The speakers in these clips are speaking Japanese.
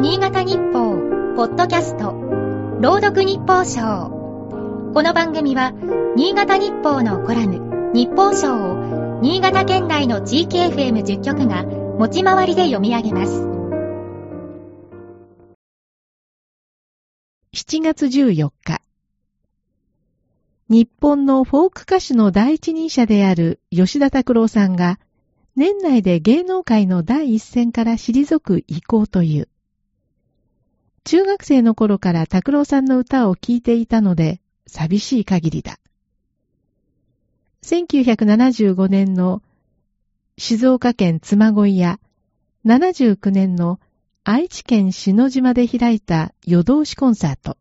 新潟日報、ポッドキャスト、朗読日報賞。この番組は、新潟日報のコラム、日報賞を、新潟県内の地域 FM10 局が、持ち回りで読み上げます。7月14日。日本のフォーク歌手の第一人者である吉田拓郎さんが、年内で芸能界の第一線から退く意向という。中学生の頃から拓郎さんの歌を聴いていたので、寂しい限りだ。1975年の静岡県妻恋や79年の愛知県篠島で開いた夜通しコンサート。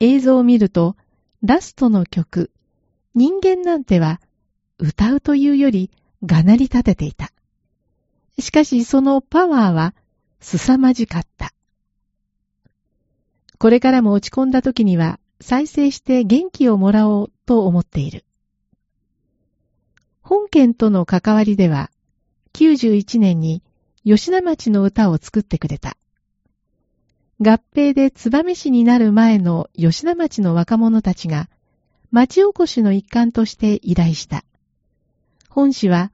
映像を見ると、ラストの曲、人間なんては歌うというよりがなり立てていた。しかしそのパワーは凄まじかった。これからも落ち込んだ時には再生して元気をもらおうと思っている。本県との関わりでは、91年に吉田町の歌を作ってくれた。合併で燕市になる前の吉田町の若者たちが町おこしの一環として依頼した。本誌は、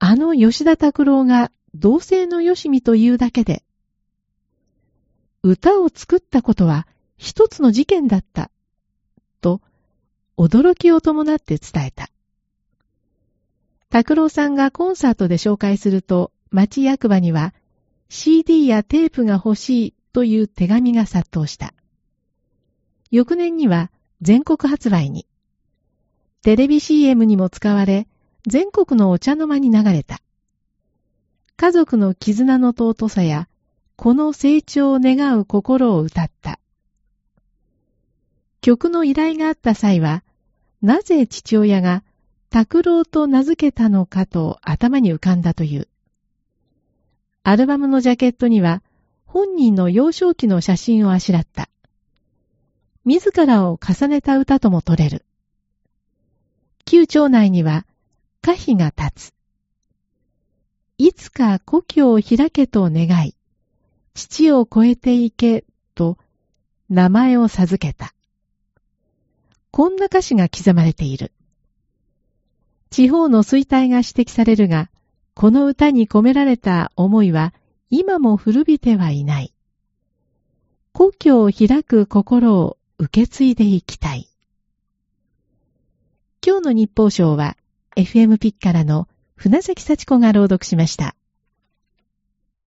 あの吉田拓郎が同性の吉見というだけで、歌を作ったことは一つの事件だった、と驚きを伴って伝えた。拓郎さんがコンサートで紹介すると、町役場には CD やテープが欲しいという手紙が殺到した。翌年には全国発売に。テレビ CM にも使われ、全国のお茶の間に流れた。家族の絆の尊さや、この成長を願う心を歌った。曲の依頼があった際は、なぜ父親が拓郎と名付けたのかと頭に浮かんだという。アルバムのジャケットには、本人の幼少期の写真をあしらった。自らを重ねた歌とも取れる。旧町内には、可否が立つ。いつか故郷を開けと願い、父を超えていけと名前を授けた。こんな歌詞が刻まれている。地方の衰退が指摘されるが、この歌に込められた思いは今も古びてはいない。故郷を開く心を受け継いでいきたい。今日の日報賞は FM ピッからの船崎幸子が朗読しました。